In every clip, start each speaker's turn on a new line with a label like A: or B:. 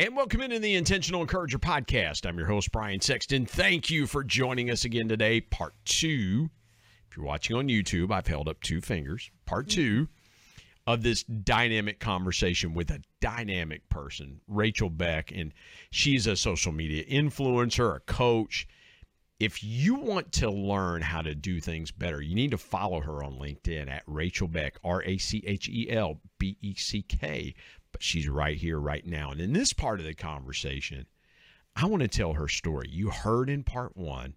A: And welcome into the Intentional Encourager podcast. I'm your host, Brian Sexton. Thank you for joining us again today. Part two. If you're watching on YouTube, I've held up two fingers. Part hmm. two of this dynamic conversation with a dynamic person, Rachel Beck. And she's a social media influencer, a coach. If you want to learn how to do things better, you need to follow her on LinkedIn at Rachel Beck, R A C H E L B E C K but she's right here, right now. And in this part of the conversation, I want to tell her story. You heard in part one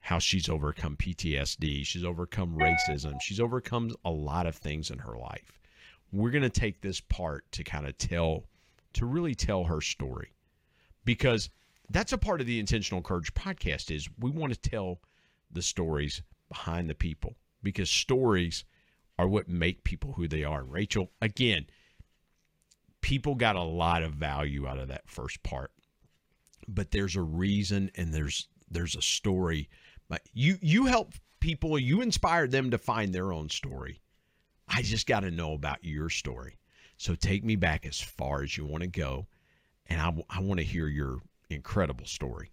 A: how she's overcome PTSD, she's overcome racism, she's overcome a lot of things in her life. We're going to take this part to kind of tell, to really tell her story because that's a part of the Intentional Courage podcast is we want to tell the stories behind the people because stories are what make people who they are. Rachel, again, people got a lot of value out of that first part but there's a reason and there's there's a story but you you help people you inspired them to find their own story i just got to know about your story so take me back as far as you want to go and i, I want to hear your incredible story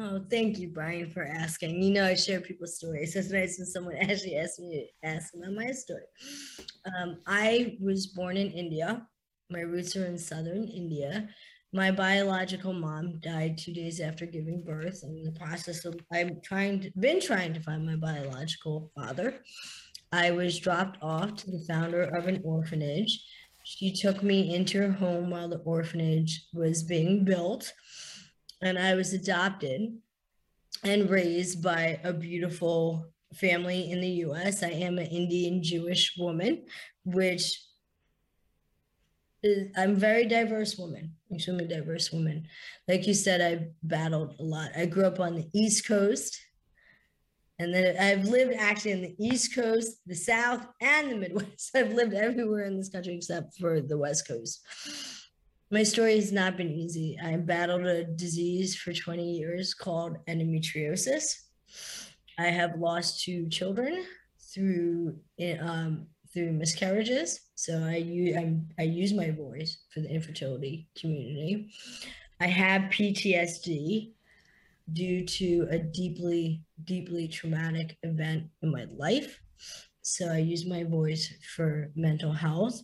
B: Oh, thank you, Brian, for asking. You know, I share people's stories. So it's nice when someone actually asks me to ask about my story. Um, I was born in India. My roots are in southern India. My biological mom died two days after giving birth. I'm in the process of I'm trying to been trying to find my biological father. I was dropped off to the founder of an orphanage. She took me into her home while the orphanage was being built, and I was adopted and raised by a beautiful family in the US. I am an Indian Jewish woman, which I'm a very diverse woman, extremely diverse woman. Like you said, I battled a lot. I grew up on the East Coast, and then I've lived actually in the East Coast, the South, and the Midwest. I've lived everywhere in this country except for the West Coast. My story has not been easy. I battled a disease for 20 years called endometriosis. I have lost two children through um, through miscarriages. So I use I'm, I use my voice for the infertility community. I have PTSD due to a deeply deeply traumatic event in my life. So I use my voice for mental health.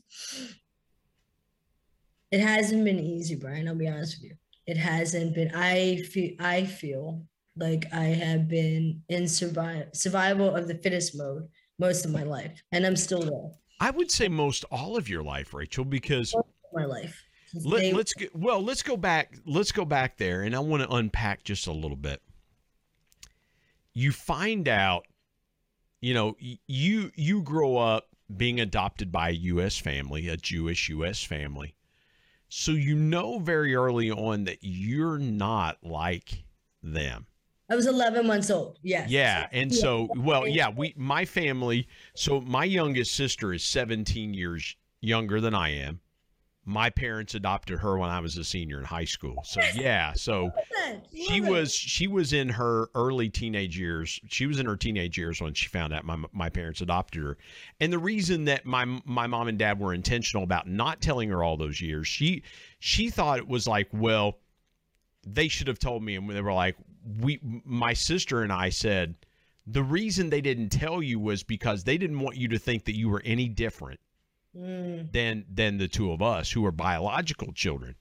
B: It hasn't been easy, Brian. I'll be honest with you. It hasn't been. I feel. I feel like I have been in survival survival of the fittest mode most of my life, and I'm still there.
A: I would say most all of your life, Rachel, because
B: my life.
A: Let, us go, well, let's go back. Let's go back there, and I want to unpack just a little bit. You find out, you know, you you grow up being adopted by a U.S. family, a Jewish U.S. family, so you know very early on that you're not like them.
B: I was 11 months old. Yeah.
A: Yeah. And yeah. so, well, yeah, we, my family, so my youngest sister is 17 years younger than I am. my parents adopted her when I was a senior in high school. So yeah, so she was she was in her early teenage years. She was in her teenage years when she found out my my parents adopted her. And the reason that my my mom and dad were intentional about not telling her all those years, she she thought it was like, well, they should have told me and they were like, we my sister and I said the reason they didn't tell you was because they didn't want you to think that you were any different
B: Mm,
A: than than the two of us who are biological children.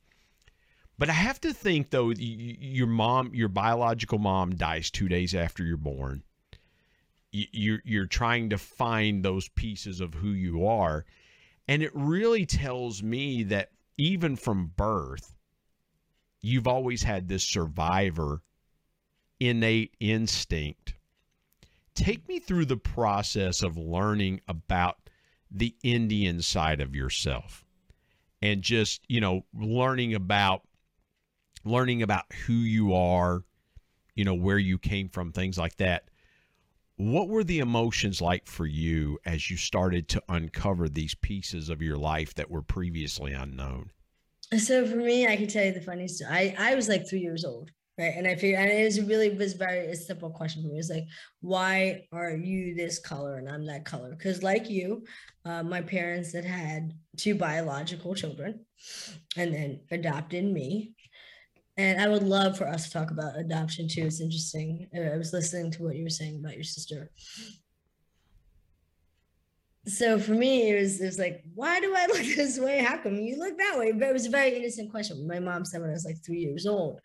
A: But I have to think though, your mom, your biological mom, dies two days after you're born. You're you're trying to find those pieces of who you are, and it really tells me that even from birth, you've always had this survivor, innate instinct. Take me through the process of learning about the Indian side of yourself and just, you know, learning about learning about who you are, you know, where you came from, things like that. What were the emotions like for you as you started to uncover these pieces of your life that were previously unknown?
B: So for me, I can tell you the funny story. I, I was like three years old, right? And I figured, and it was really was very a simple question for me. It was like, why are you this color and I'm that color? Because like you, uh, my parents had had two biological children, and then adopted me. And I would love for us to talk about adoption too. It's interesting. I was listening to what you were saying about your sister. So for me, it was it was like, why do I look this way? How come you look that way? But it was a very innocent question. My mom said when I was like three years old.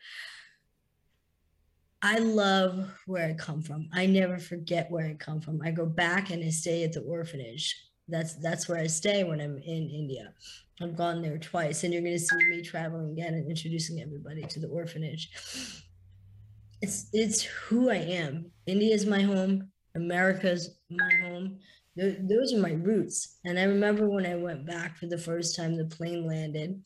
B: I love where I come from. I never forget where I come from. I go back and I stay at the orphanage. That's that's where I stay when I'm in India. I've gone there twice, and you're going to see me traveling again and introducing everybody to the orphanage. It's it's who I am. India is my home. America's my home. Th- those are my roots. And I remember when I went back for the first time, the plane landed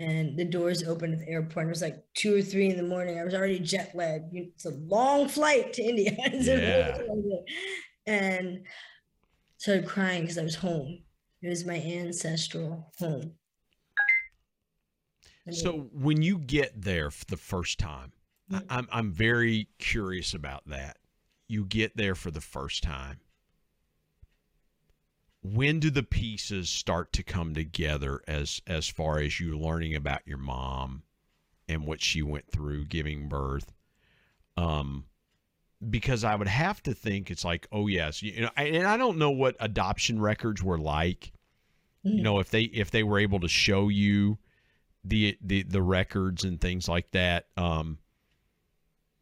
B: and the doors opened at the airport. It was like two or three in the morning. I was already jet lagged. It's a long flight to India. It's a really
A: Yeah.
B: and started crying because I was home. It was my ancestral home. I mean,
A: So when you get there for the first time, I-
B: Mm.
A: I'm I'm very curious about that. You get there for the first time. When do the pieces start to come together as as far as you learning about your mom and what she went through giving birth? Um because I would have to think it's like, oh yes, you know, and I don't know what adoption records were like. You
B: Mhm.
A: know, if they if they were able to show you the the the records and things like that um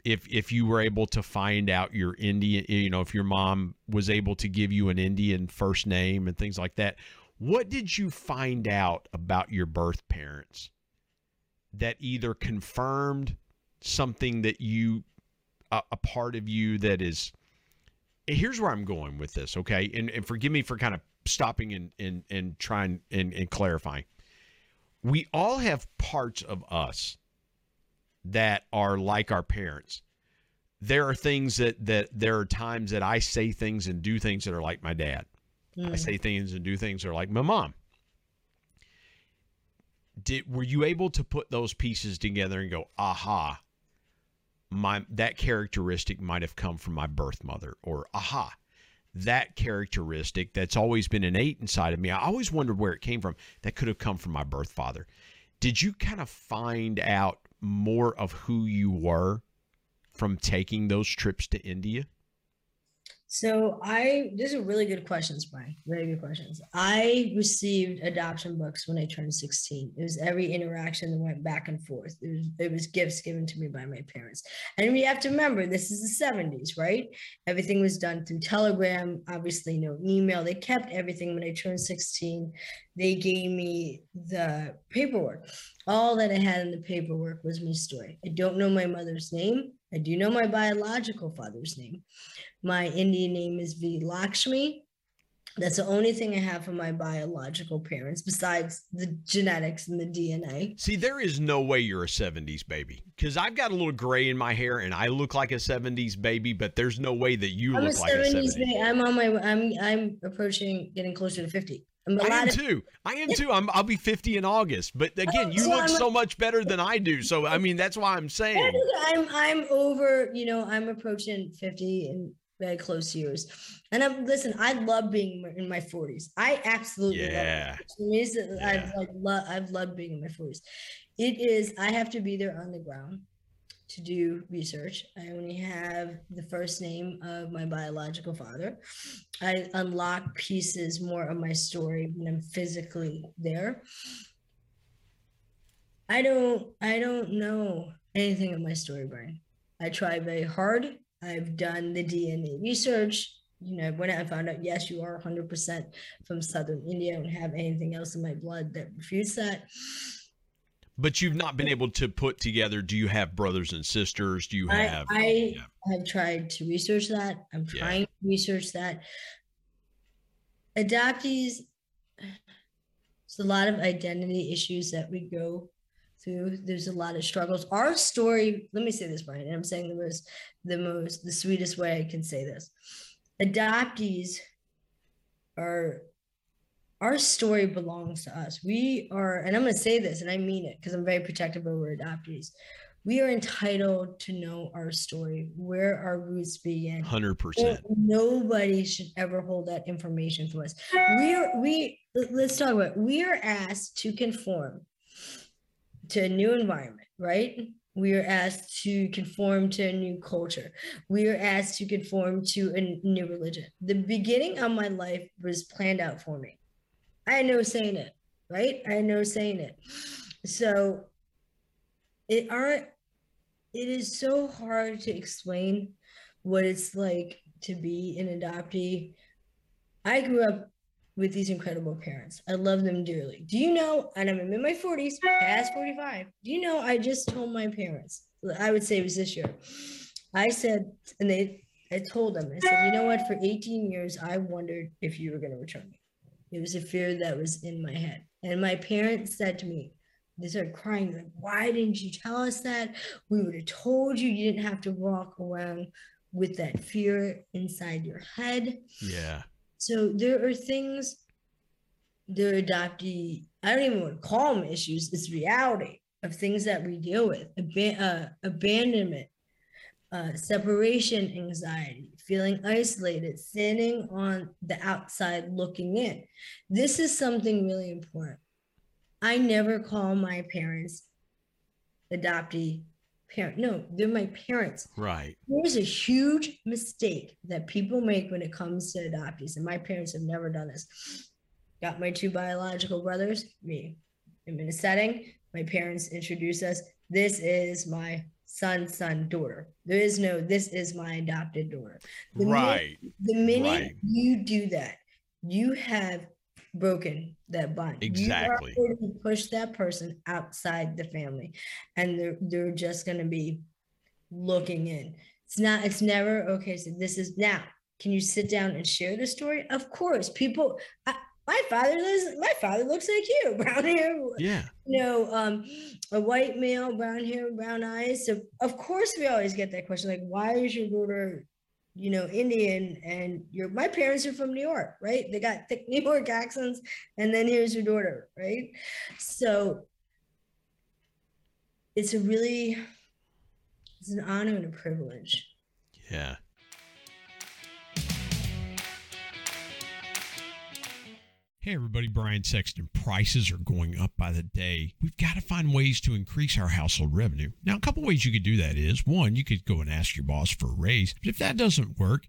A: if if you were able to find out your indian you know if your mom was able to give you an indian first name and things like that what did you find out about your birth parents that either confirmed something that you a, a part of you that is here's where i'm going with this okay? And, and forgive me for kind of stopping and and, and trying and, and clarifying. We all have parts of us that are like our parents. There are things that that there are times that I say things and do things that are like my dad. I
B: Mm.
A: say things and do things that are like my mom. Did were you able to put those pieces together and go, aha, my that characteristic might have come from my birth mother, or aha, that characteristic that's always been innate inside of me. I always wondered where it came from. That could have come from my birth father. Did you kind of find out more of who you were from taking those trips to India?
B: So I these are really good questions, Brian. Very good questions. I received adoption books when I turned 16. It was every interaction that went back and forth. It was it was gifts given to me by my parents. And we have to remember this is the 70s, right? Everything was done through telegram, obviously no email. They kept everything when I turned 16. They gave me the paperwork. All that I had in the paperwork was my story. I don't know my mother's name. I do know my biological father's name. My Indian name is V. Lakshmi. That's the only thing I have from my biological parents, besides the genetics and the DNA.
A: See, there is no way you're a 70s baby because I've got a little gray in my hair and I look like a 70s baby, but there's no way that you
B: I'm a
A: look like a
B: 70s
A: 70s.
B: baby. I'm on my. I'm. I'm approaching getting closer to 50.
A: I am
B: of
A: too. I am too. I'm, I'll be 50 in August. But again, you
B: so
A: look
B: I'm-
A: so much better than I do. So I mean, that's why I'm saying.
B: I'm I'm over, you know, I'm approaching 50 and very close to yours. And I'm listen, I love being in my 40s. I absolutely
A: Yeah.
B: love it. To me, it's-
A: Yeah.
B: I've like lo- I've loved being in my 40s. It is I have to be there on the ground to do research. I only have the first name of my biological father. I unlock pieces more of my story when I'm physically there. I don't I don't know anything of my story, Brian. I try very hard. I've done the DNA research. You know, when I found out, yes, you are 100% from Southern India. I don't have anything else in my blood that refutes that.
A: But you've not been able to put together. Do you have brothers and sisters? Do you have?
B: I
A: yeah.
B: have tried to research that. I'm
A: Yeah.
B: trying to research that. Adoptees, it's a lot of identity issues that we go through. There's a lot of struggles. Our story, let me say this, Brian, and I'm saying the most, the most, the sweetest way I can say this. Adoptees are our story belongs to us. We are, and I'm going to say this, and I mean it because I'm very protective over adoptees. We are entitled to know our story, where our roots Well,
A: percent.
B: Nobody should ever hold that information from us. We are we let- let's talk about it. we are asked to conform to a new environment, right? We are asked to conform to a new culture. We are asked to conform to a new religion. The beginning of my life was planned out for me. I had no saying it, right? I had no saying it. So it aren't it is so hard to explain what it's like to be an adoptee. I grew up with these incredible parents. I love them dearly. Do you know? And I'm in my 40s, past 45. Do you know? I just told my parents, I would say it was this year. I said, and they, I told them, I said, you know what? For 18 years, I wondered if you were going to return me. It was a fear that was in my head. And my parents said to me, they started crying, like, why didn't you tell us that? We would have told you. You didn't have to walk around with that fear inside your head.
A: Yeah.
B: So there are things they're adoptee, I don't even want to call them issues, it's reality of things that we deal with. Aban- uh, abandonment, uh, separation anxiety, feeling isolated, standing on the outside looking in. This is something really important. I never call my parents adoptee parent. No, they're my parents.
A: Right.
B: There's a huge mistake that people make when it comes to adoptees, and my parents have never done this. Got my two biological brothers, me. I'm in a setting. My parents introduce us. This is my son, son, daughter. There is no, this is my adopted daughter. The minute-
A: right.
B: the minute
A: Right.
B: you do that, you have broken that bond.
A: Exactly.
B: You are going to push that person outside the family, and they're they're just going to be looking in. It's not. It's never okay. So this is now. Can you sit down and share the story? Of course, people. I, my father lives. My father looks like you, brown hair,
A: Yeah.
B: you know, um, a white male, brown hair, brown eyes. So of course we always get that question, like, why is your daughter, you know, Indian and your my parents are from New York, right? They got thick New York accents, and then here's your daughter, right? So it's a really it's an honor and a privilege.
A: Yeah. Hey everybody, Brian Sexton. Prices are going up by the day. We've got to find ways to increase our household revenue. Now, a couple ways you could do that is one, you could go and ask your boss for a raise. But if that doesn't work,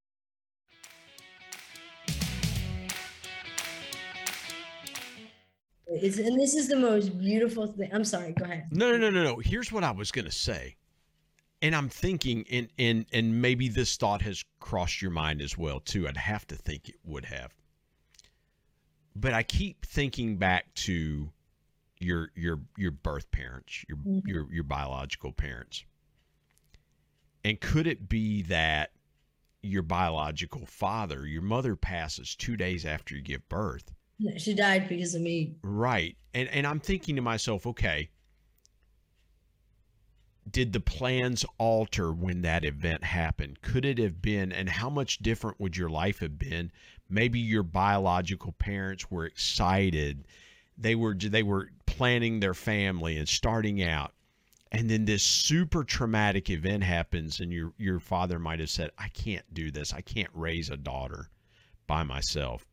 B: It's, and this is the most beautiful thing. I'm sorry. Go ahead.
A: No, no, no, no, no. Here's what I was going to say. And I'm thinking, and, and, and maybe this thought has crossed your mind as well, too. I'd have to think it would have. But I keep thinking back to your your your birth parents, your mm-hmm. your your biological parents. And could it be that your biological father, your mother passes 2 days after you give birth?
B: She died because of me.
A: Right. And and I'm thinking to myself, okay, did the plans alter when that event happened? Could it have been and how much different would your life have been? Maybe your biological parents were excited. They were they were planning their family and starting out. And then this super traumatic event happens and your your father might have said, "I can't do this. I can't raise a daughter by myself."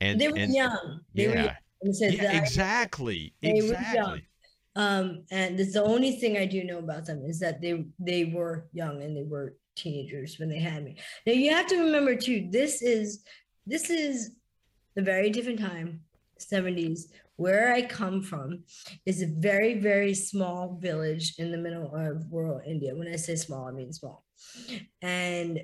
B: And they were and, young. They
A: yeah. Were young. yeah exactly. They exactly.
B: Um, and the only thing I do know about them is that they they were young and they were teenagers when they had me. Now you have to remember too, this is this is a very different time, 70s. Where I come from is a very, very small village in the middle of rural India. When I say small, I mean small. And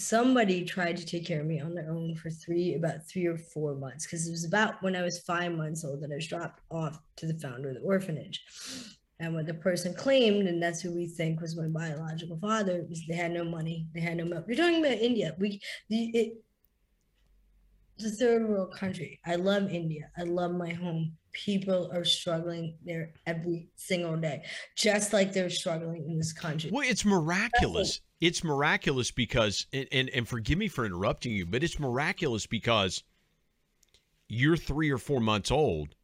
B: somebody tried to take care of me on their own for three about three or four months because it was about when i was five months old that i was dropped off to the founder of the orphanage. And what the person claimed and that's who we think was my biological father was they had no money they had no milk. You're talking about india. We the it, a third world country. I love india. I love my home. People are struggling there every single day just like they're struggling in this country.
A: Well it's miraculous. It's miraculous because and, and and forgive me for interrupting you, but it's miraculous because you're three or four months old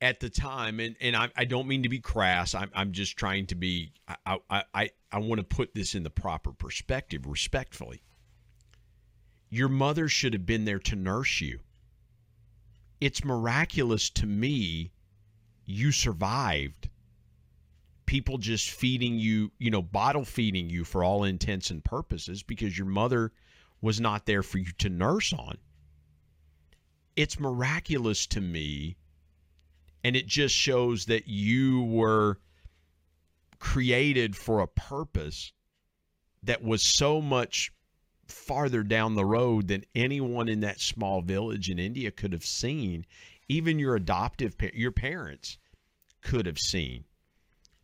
A: at the time and and I, I don't mean to be crass. I'm, I'm just trying to be I I, I, I want to put this in the proper perspective respectfully your mother should have been there to nurse you it's miraculous to me you survived people just feeding you, you know, bottle feeding you for all intents and purposes because your mother was not there for you to nurse on. It's miraculous to me. And it just shows that you were created for a purpose that was so much farther down the road than anyone in that small village in India could have seen. Even your adoptive, your parents could have seen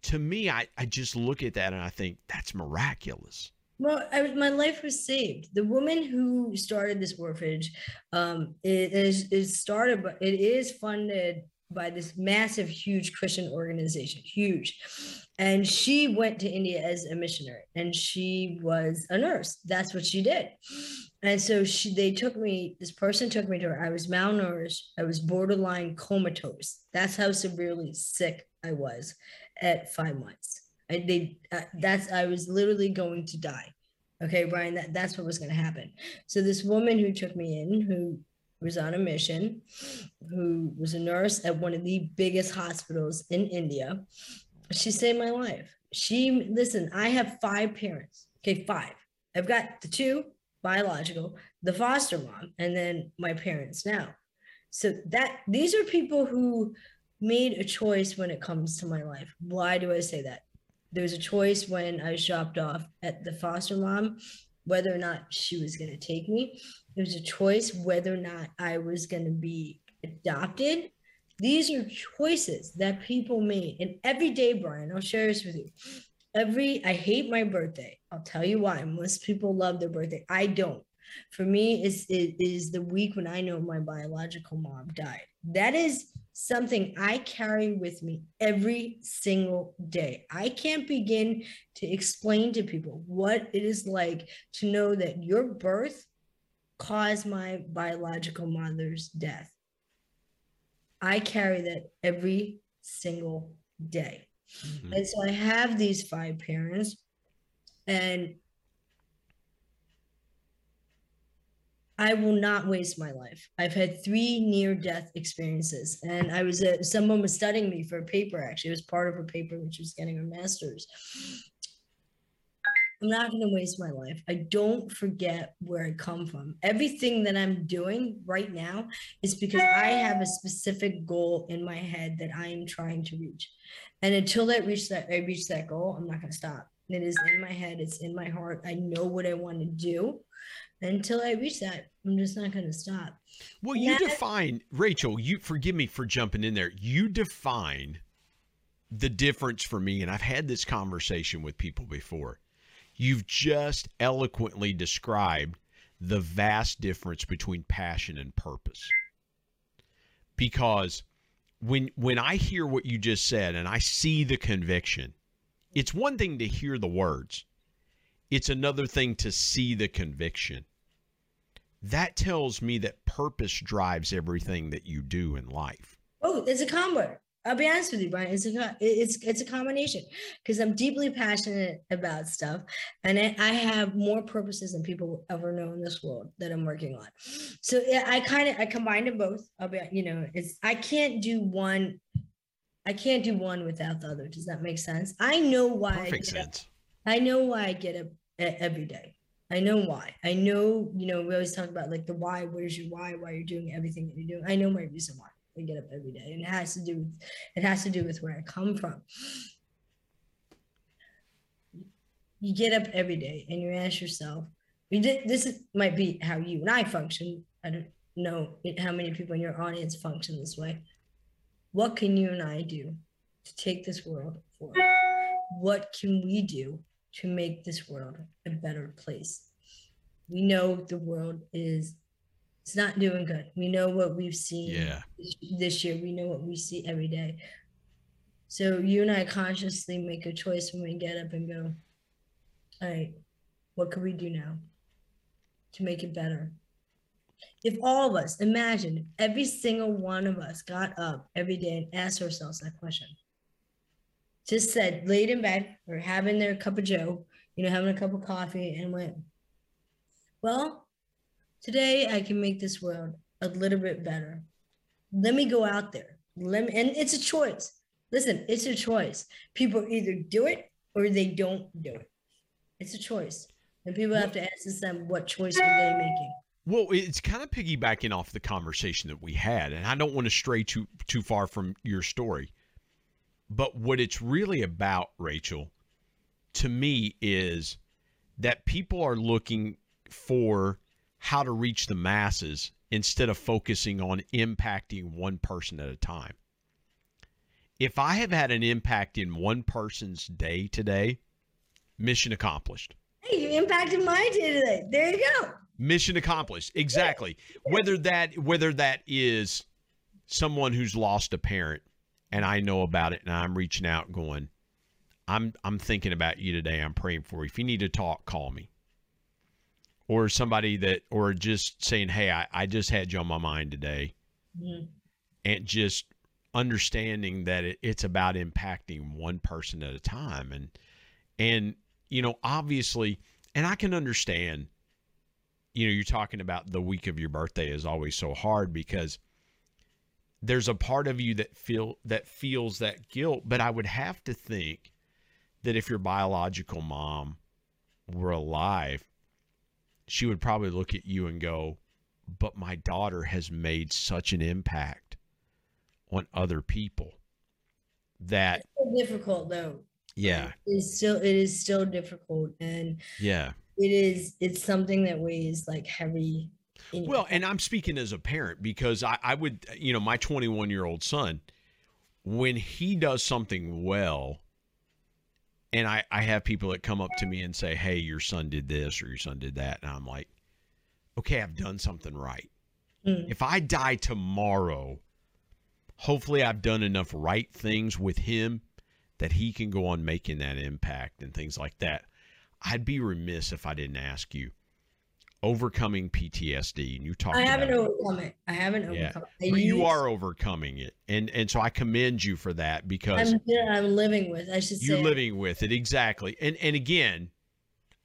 A: to me, I, I just look at that and I think that's miraculous.
B: Well, I, my life was saved. The woman who started this orphanage, um, it is is started, but it is funded by this massive, huge Christian organization, huge. And she went to India as a missionary, and she was a nurse. That's what she did. And so she, they took me. This person took me to her. I was malnourished. I was borderline comatose. That's how severely sick I was at five months. I they uh, that's I was literally going to die. Okay, Brian, that, that's what was going to happen. So this woman who took me in, who was on a mission, who was a nurse at one of the biggest hospitals in India, she saved my life. She listen, I have five parents. Okay, five. I've got the two biological, the foster mom, and then my parents now. So that these are people who made a choice when it comes to my life. Why do I say that? There was a choice when I was dropped off at the foster mom, whether or not she was going to take me. There was a choice whether or not I was going to be adopted. These are choices that people made. And every day, Brian, I'll share this with you. Every, I hate my birthday. I'll tell you why. Most people love their birthday. I don't. For me, it's, it is the week when I know my biological mom died. That is something I carry with me every single day. I can't begin to explain to people what it is like to know that your birth caused my biological mother's death. I carry that every single day. Mm-hmm. And so I have these five parents, and I will not waste my life. I've had three near death experiences, and I was uh, someone was studying me for a paper. Actually, it was part of a paper which was getting a master's. I'm not going to waste my life. I don't forget where I come from. Everything that I'm doing right now is because I have a specific goal in my head that I am trying to reach. And until I reach that, I reach that goal, I'm not going to stop. It is in my head, it's in my heart. I know what I want to do. Until I reach that, I'm just not going to stop.
A: Well, you define, Rachel, you forgive me for jumping in there. You define the difference for me, and I've had this conversation with people before. You've just eloquently described the vast difference between passion and purpose. Because when when I hear what you just said and I see the conviction, it's one thing to hear the words. It's another thing to see the conviction. That tells me that purpose drives everything that you do in life.
B: Oh, there's a combo. I'll be honest with you, Brian. It's a it's it's a combination because I'm deeply passionate about stuff, and I, I, have more purposes than people ever know in this world that I'm working on. So yeah, I kind of I combine them both. I'll be you know it's I can't do one. I can't do one without the other. Does that make sense? I know why.
A: Perfect sense.
B: Up. I know why I get up every day. I know why. I know you know we always talk about like the why. Where's your why? Why you're doing everything that you're doing. I know my reason why. I get up every day, and it has to do with it has to do with where I come from. You get up every day and you ask yourself, this is, might be how you and I function. I don't know how many people in your audience function this way. What can you and I do to take this world forward? What can we do to make this world a better place? We know the world is it's not doing good. We know what we've seen
A: yeah.
B: this, year. We know what we see every day. So you and I consciously make a choice when we get up and go, all right, what can we do now to make it better? If all of us, imagine every single one of us got up every day and asked ourselves that question. Just said, laid in bed or having their cup of joe, you know, having a cup of coffee and went, well, today I can make this world a little bit better. Let me go out there. Let me, and it's a choice. Listen, it's a choice. People either do it or they don't do it. It's a choice. And people have to ask themselves, what choice are they making?
A: Well, it's kind of piggybacking off the conversation that we had, and I don't want to stray too too far from your story. But what it's really about, Rachel, to me, is that people are looking for how to reach the masses instead of focusing on impacting one person at a time. If I have had an impact in one person's day today, mission accomplished.
B: Hey, you impacted my day today. There you go.
A: Mission accomplished. Exactly. Whether that whether that is someone who's lost a parent and I know about it and I'm reaching out going, I'm I'm thinking about you today. I'm praying for you. If you need to talk, call me or somebody that or just saying hey i, I just had you on my mind today. Mm-hmm. and just understanding that it, it's about impacting one person at a time. And and you know obviously and i can understand you know you're talking about the week of your birthday is always so hard because there's a part of you that feel that feels that guilt. But i would have to think that if your biological mom were alive she would probably look at you and go, but my daughter has made such an impact on other people that
B: it's difficult though.
A: Yeah.
B: It's still it is still difficult and
A: yeah.
B: It is it's something that weighs like heavy.
A: Well, and I'm speaking as a parent because I, I would you know, my 21 year old son, when he does something well, and I, I have people that come up to me and say, Hey, your son did this or your son did that. And I'm like, Okay, I've done something right. Mm. If I die tomorrow, hopefully I've done enough right things with him that he can go on making that impact and things like that. I'd be remiss if I didn't ask you overcoming PTSD, and you talked.
B: I haven't overcome it. I haven't yeah. overcome
A: it. But you are overcoming it, and and so I commend you for that because
B: I'm, I'm living with. I should say
A: you're living with it exactly, and and again,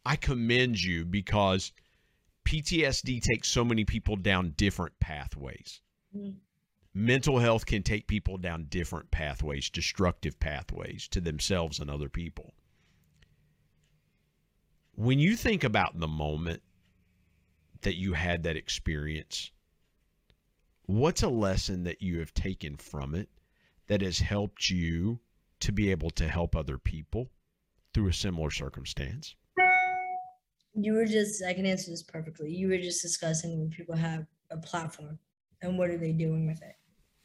A: I commend you because PTSD takes so many people down different pathways. Mm-hmm. Mental health can take people down different pathways, destructive pathways to themselves and other people. when you think about the moment that you had that experience, what's a lesson that you have taken from it that has helped you to be able to help other people through a similar circumstance?
B: You were just, I can answer this perfectly. You were just discussing when people have a platform and what are they doing with it,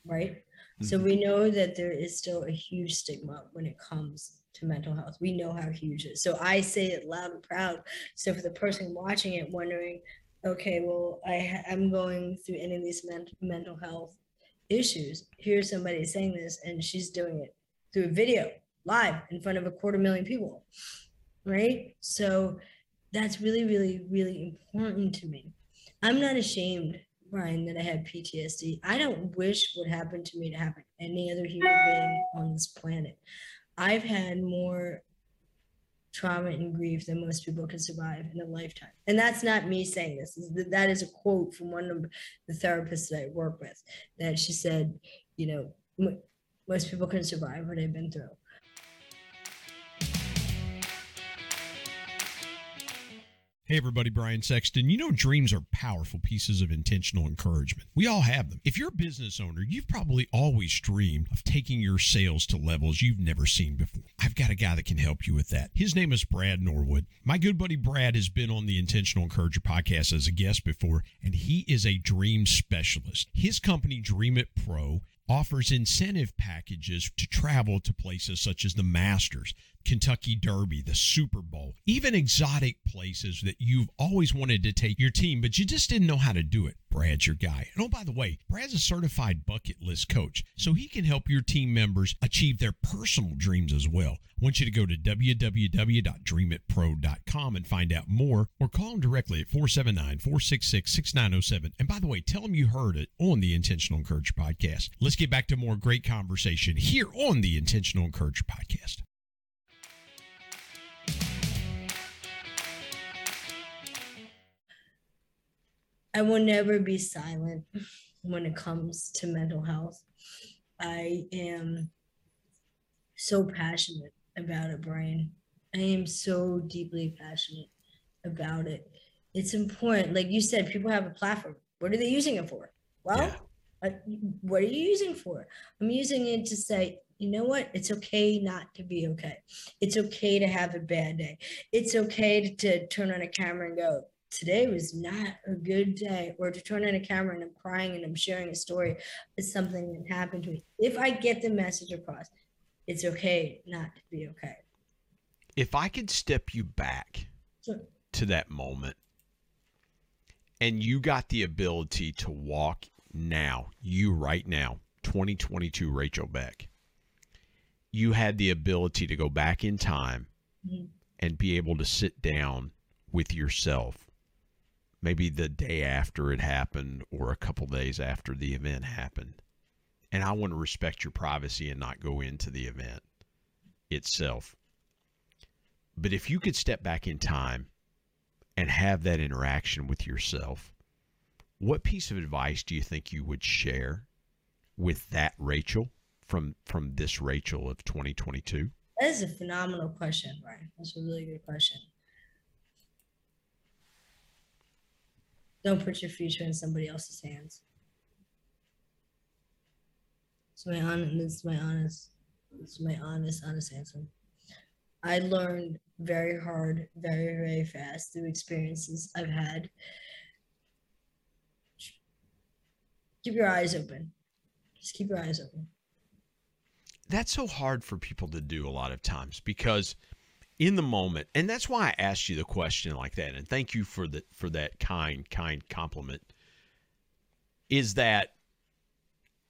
B: right? So
A: Mhm.
B: we know that there is still a huge stigma when it comes to mental health. We know how huge it is. So I say it loud and proud. So for the person watching it, wondering, okay, well, I, I'm going through any of these men- mental health issues. Here's somebody saying this, and she's doing it through a video, live in front of a quarter million people, right? So that's really, really, really important to me. I'm not ashamed Brian, that I had PTSD. I don't wish what happened to me to happen to any other human being on this planet. I've had more trauma and grief than most people can survive in a lifetime. And that's not me saying this. That is a quote from one of the therapists that I work with that she said, you know, most people can survive what they've been through.
A: Hey everybody, Brian Sexton. You know, dreams are powerful pieces of intentional encouragement. We all have them. If you're a business owner, you've probably always dreamed of taking your sales to levels you've never seen before. I've got a guy that can help you with that. His name is Brad Norwood. My good buddy Brad has been on the Intentional Encourager podcast as a guest before, and he is a dream specialist. His company, Dream It Pro, offers incentive packages to travel to places such as the Masters, Kentucky Derby, the Super Bowl, even exotic places that you've always wanted to take your team, but you just didn't know how to do it. Brad's your guy. And oh, by the way, Brad's a certified bucket list coach, so he can help your team members achieve their personal dreams as well. I want you to go to www.dreamitpro.com and find out more, or call him directly at 479 466 6907. And by the way, tell him you heard it on the Intentional Encourager podcast. Let's get back to more great conversation here on the Intentional Encourager podcast.
B: I will never be silent when it comes to mental health. I am so passionate about it, Brian. I am so deeply passionate about it. It's important. Like you said, people have a platform. What are they using it for? Well,
A: Yeah.
B: uh, what are you using for? I'm using it to say, you know what? It's okay not to be okay. It's okay to have a bad day. It's okay to, to turn on a camera and go, today was not a good day, or to turn on a camera and I'm crying and I'm sharing a story of something that happened to me. If I get the message across, it's okay not to be okay.
A: If I could step you back
B: So,
A: to that moment and you got the ability to walk now, you right now, 2022 Rachel Beck, you had the ability to go back in time
B: Mhm.
A: and be able to sit down with yourself, maybe the day after it happened or a couple days after the event happened. And I want to respect your privacy and not go into the event itself. But if you could step back in time and have that interaction with yourself, what piece of advice do you think you would share with that Rachel from from this Rachel of 2022?
B: that is a phenomenal question, Brian. That's a really good question. Don't put your future in somebody else's hands. It's my honest. Is my honest. My honest, honest answer. I learned very hard, very, very fast through experiences I've had. Keep your eyes open. Just keep your eyes open.
A: That's so hard for people to do a lot of times because in the moment, and that's why I asked you the question like that, and thank you for the for that kind, kind compliment. Is that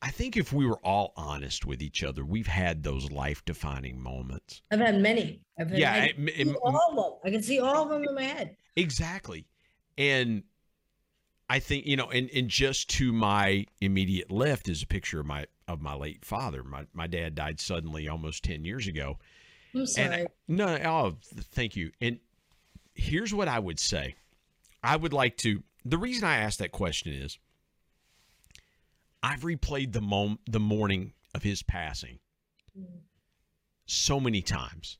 A: I think if we were all honest with each other, we've had those life defining moments.
B: I've had many. I've had,
A: Yeah,
B: I
A: it-
B: can
A: it-
B: see all of them. I can see all of them in my head.
A: Exactly. And I think, you know, and, and just to my immediate left is a picture of my of my late father. My my dad died suddenly almost 10 years ago.
B: I'm sorry.
A: And no, oh, thank you. And here's what I would say. I would like to the reason I asked that question is I've replayed the mom the morning of his passing so many times.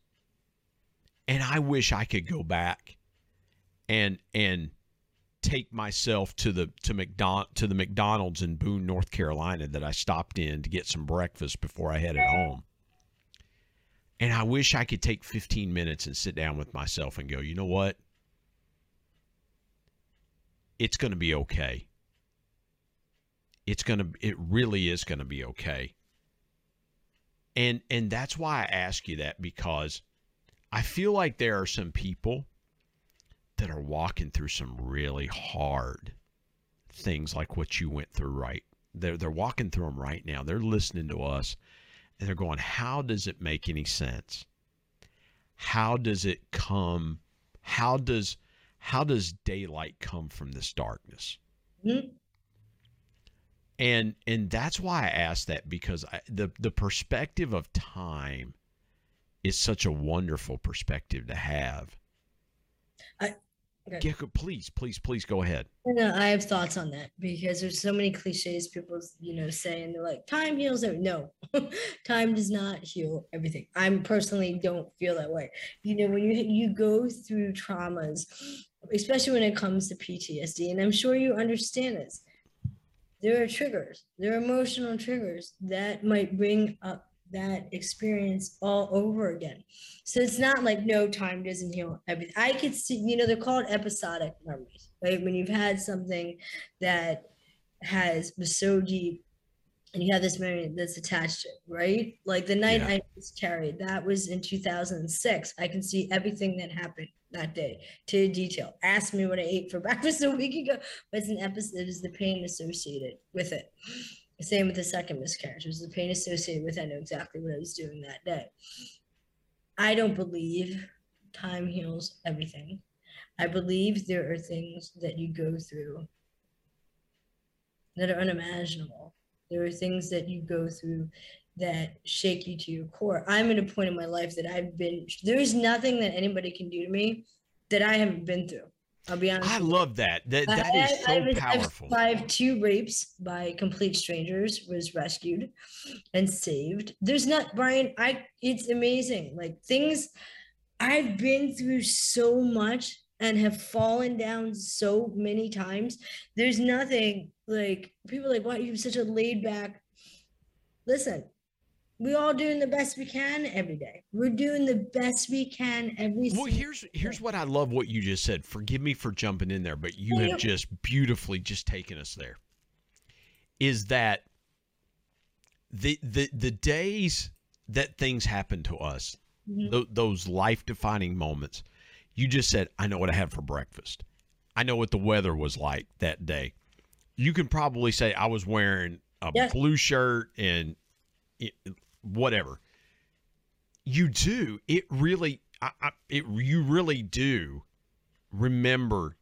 A: And I wish I could go back and and take myself to the to McDon- to the McDonald's in Boone, North Carolina that I stopped in to get some breakfast before I headed home. And I wish I could take 15 minutes and sit down with myself and go, "You know what? It's going to be okay. It's going to it really is going to be okay." And and that's why I ask you that because I feel like there are some people that are walking through some really hard things like what you went through right they're they're walking through them right now they're listening to us and they're going how does it make any sense? How does it come how does how does daylight come from this darkness?
B: Mhm.
A: and and that's why i asked that because I, the the perspective of time is such a wonderful perspective to have
B: Okay.
A: Yeah, please please please go ahead
B: No, I have thoughts on that because there's so many cliches people, you know, say, and they're like, time heals everything. No, time does not heal everything. I'm personally don't feel that way. You know, when you you go through traumas, especially when it comes to PTSD, and I'm sure you understand this, there are triggers, there are emotional triggers that might bring up that experience all over again. So it's not like no time doesn't heal everything. I could see, you know, they're called episodic memories, right? When you've had something that has was so deep and you have this memory that's attached to it, right? Like the night
A: Yeah.
B: I miscarried, that was in 2006. I can see everything that happened that day to detail. Ask me what I ate for breakfast a week ago, but it's an episode, it is the pain associated with it. Same with the second miscarriage. It was the pain associated with. it. I know exactly what I was doing that day. I don't believe time heals everything. I believe there are things that you go through that are unimaginable. There are things that you go through that shake you to your core. I'm at a point in my life that I've been, there's nothing that anybody can do to me that I haven't been through. I'll be honest.
A: I love that. That
B: I-
A: that is
B: I- I
A: so
B: was- I've
A: powerful.
B: survived two rapes by complete strangers, was rescued and saved. There's not Brian, I it's amazing. Like things I've been through so much and have fallen down so many times. There's nothing like people like, why you have such a laid back. Listen, we all doing the best we can every day. We're doing the best we can every
A: Well, here's here's what I love what you just said. Forgive me for jumping in there, but you have just beautifully just taken us there. Is that the the the days that things happen to us,
B: Mhm.
A: tho- those life defining moments. You just said, "I know what I had for breakfast. I know what the weather was like that day." You can probably say I was wearing a
B: Yes.
A: blue shirt and it, whatever. You do. It really. I, I, it. You really do. Remember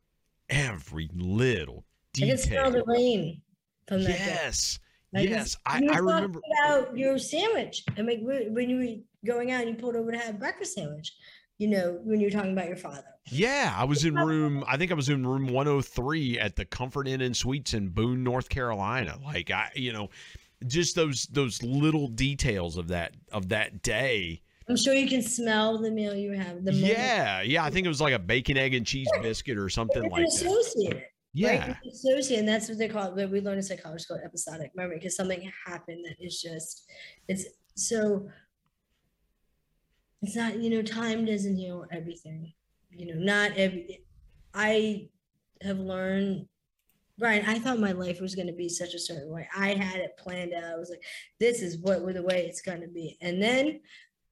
A: every little detail.
B: I can smell the rain from that.
A: Yes.
B: I
A: yes.
B: just-
A: I, I remember.
B: about your sandwich. I mean, when you were going out, and you pulled over to have a breakfast sandwich. You know, when you were talking about your father.
A: Yeah, I was in room. I think I was in room 103 at the Comfort Inn and Suites in Boone, North Carolina. Like I, you know, just those those little details of that of that day.
B: I'm sure you can smell the meal you have. The moment.
A: Yeah, yeah. I think it was like a bacon, egg, and cheese biscuit or something like
B: can
A: that.
B: associate it.
A: Yeah,
B: Right? Associate, and that's what they call it. But we learn in psychology called episodic memory, because something happened that is just, it's so. It's not, you know, time doesn't heal everything. You know, not every. I have learned Brian, I thought my life was going to be such a certain way. I had it planned out. I was like, this is what the way it's going to be. And then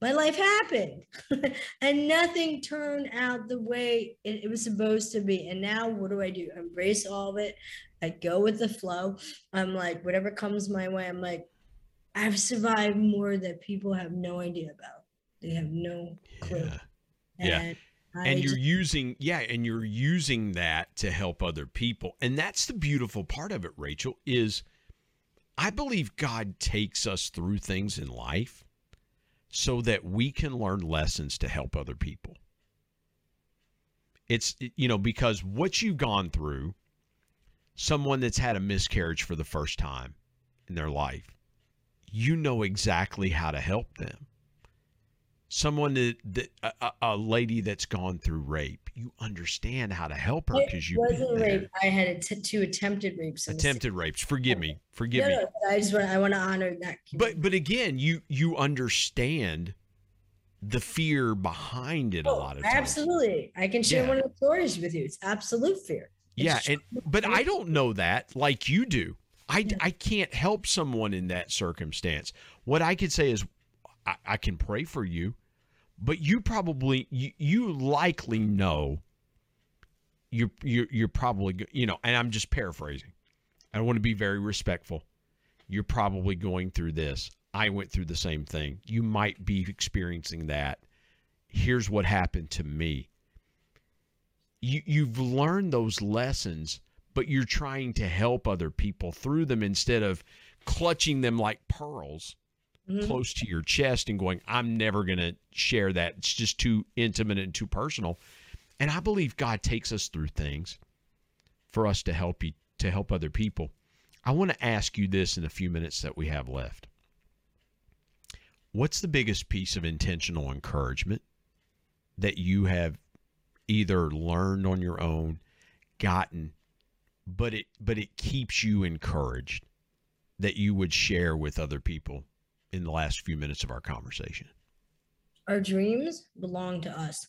B: my life happened and nothing turned out the way it, it was supposed to be. And now what do I do? Embrace all of it. I go with the flow. I'm like, whatever comes my way, I'm like, I've survived more that people have no idea about. They have no clue.
A: yeah. Yeah.
B: And, I
A: and you're using yeah and you're using that to help other people. And that's the beautiful part of it rachel is i believe god takes us through things in life so that we can learn lessons to help other people. It's you know because what you've gone through someone that's had a miscarriage for the first time in their life you know exactly how to help them someone that, that a, a- lady that's gone through rape you understand how to help her because you
B: wasn't rape. I had a t- two attempted rapes.
A: Attempted rapes. Forgive me. Forgive
B: no,
A: me.
B: No, I just want I want to honor that.
A: But but again, you you understand the fear behind it
B: oh,
A: a lot of times.
B: Absolutely. I can share yeah. one of the stories with you. It's absolute fear.
A: It's yeah, and but I don't know that like you do. I, yeah. I can't help someone in that circumstance. What I could say is I, I can pray for you, but you probably you, you likely know you're you're you're probably you know, and I'm just paraphrasing. I want to be very respectful. You're probably going through this. I went through the same thing. You might be experiencing that. Here's what happened to me. You you've learned those lessons, but you're trying to help other people through them instead of clutching them like pearls mm-hmm. close to your chest and going, I'm never going to share that. It's just too intimate and too personal. And I believe God takes us through things for us to help you to help other people. I want to ask you this in the few minutes that we have left. What's the biggest piece of intentional encouragement that you have either learned on your own, gotten, but it but it keeps you encouraged that you would share with other people in the last few minutes of our conversation?
B: Our dreams belong to us.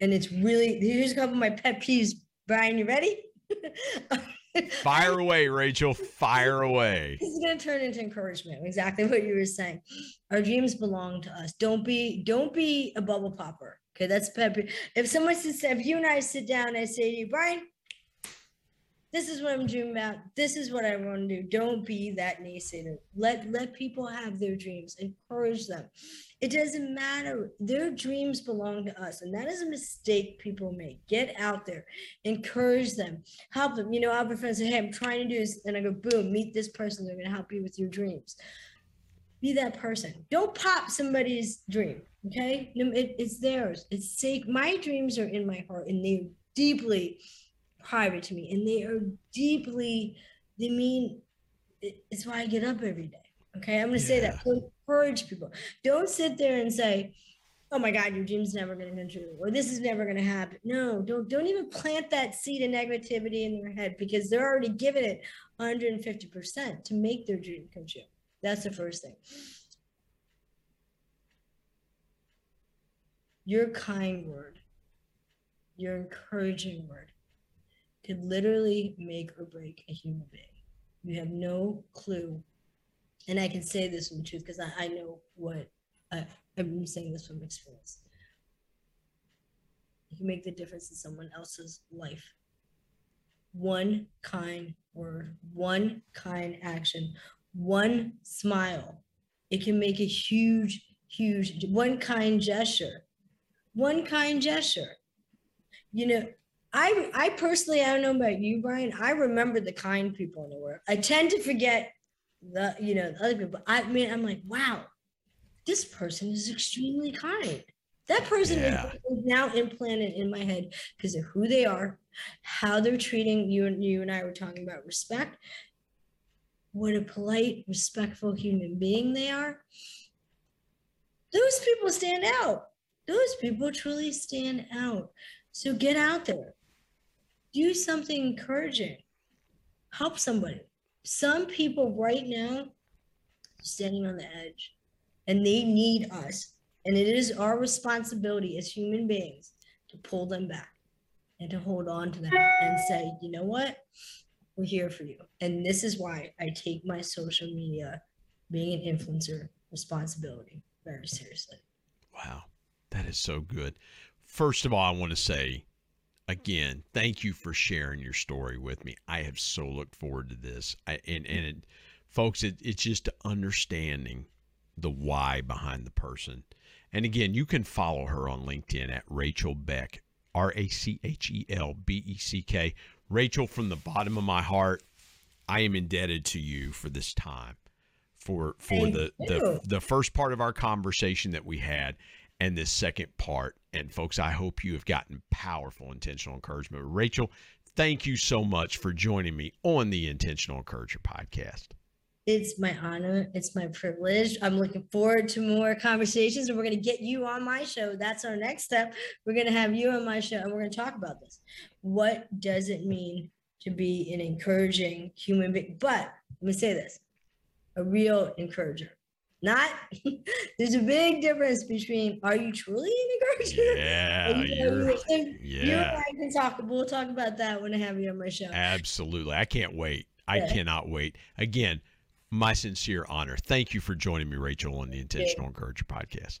B: And it's really, here's a couple of my pet peeves. Brian, you ready?
A: Fire away, Rachel. Fire away.
B: This is going to turn into encouragement. Exactly what you were saying. Our dreams belong to us. Don't be, don't be a bubble popper. Okay, that's pet peeve. If someone sits, if you and I sit down, and I say to you, Brian, this is what I'm dreaming about. This is what I want to do. Don't be that naysayer. Let let people have their dreams. Encourage them. It doesn't matter. Their dreams belong to us. And that is a mistake people make. Get out there, encourage them, help them. You know, I'll be friends say, Hey, I'm trying to do this. And I go, boom, meet this person. They're gonna help you with your dreams. Be that person. Don't pop somebody's dream. Okay. It, it's theirs. It's sake. My dreams are in my heart and they're deeply private to me and they are deeply they mean it's why i get up every day okay? I'm going to yeah. say that encourage people. Don't sit there and say oh my god your dream's never going to come true or this is never going to happen. No don't don't even plant that seed of negativity in their head because they're already giving it 150% to make their dream come true. That's the first thing. Your kind word your encouraging word could literally make or break a human being. You have no clue. And I can say this with truth because I, I, know what I, I'm saying this from experience. You can make the difference in someone else's life. One kind word, one kind action, one smile. It can make a huge, huge, one kind gesture. One kind gesture. You know, I I personally, I don't know about you, Brian. I remember the kind people in the world. I tend to forget the you know the other people. I mean, I'm like, wow, this person is extremely kind. That person yeah. is now implanted in my head because of who they are, how they're treating you and you and I were talking about respect. What a polite, respectful human being they are. Those people stand out. Those people truly stand out. So get out there do something encouraging. Help somebody. Some people right now standing on the edge and they need us and it is our responsibility as human beings to pull them back and to hold on to them and say you know what? We're here for you. And this is why i take my social media being an influencer responsibility very seriously.
A: Wow. That is so good. First of all i want to say again, thank you for sharing your story with me. I have so looked forward to this. I, and and it, folks, it, it's just understanding the why behind the person. And again, you can follow her on LinkedIn at Rachel Beck, R A C H E L B E C K. Rachel, from the bottom of my heart, I am indebted to you for this time, for for the, the the first part of our conversation that we had, and this second part. And folks, I hope you have gotten powerful intentional encouragement. Rachel, thank you so much for joining me on the Intentional Encourager podcast.
B: it's my honor. It's my privilege. I'm looking forward to more conversations, and we're going to get you on my show. That's our next step. We're going to have you on my show, and we're going to talk about this. What does it mean to be an encouraging human being? But let me say this a real encourager. Not there's a big difference between are you truly an encourager?
A: Yeah, you're, yeah.
B: You and I can talk. We'll talk about that when I have you on my show.
A: Absolutely, I can't wait. I yeah. cannot wait. Again, my sincere honor. Thank you for joining me, Rachel, on the Intentional Encourager podcast.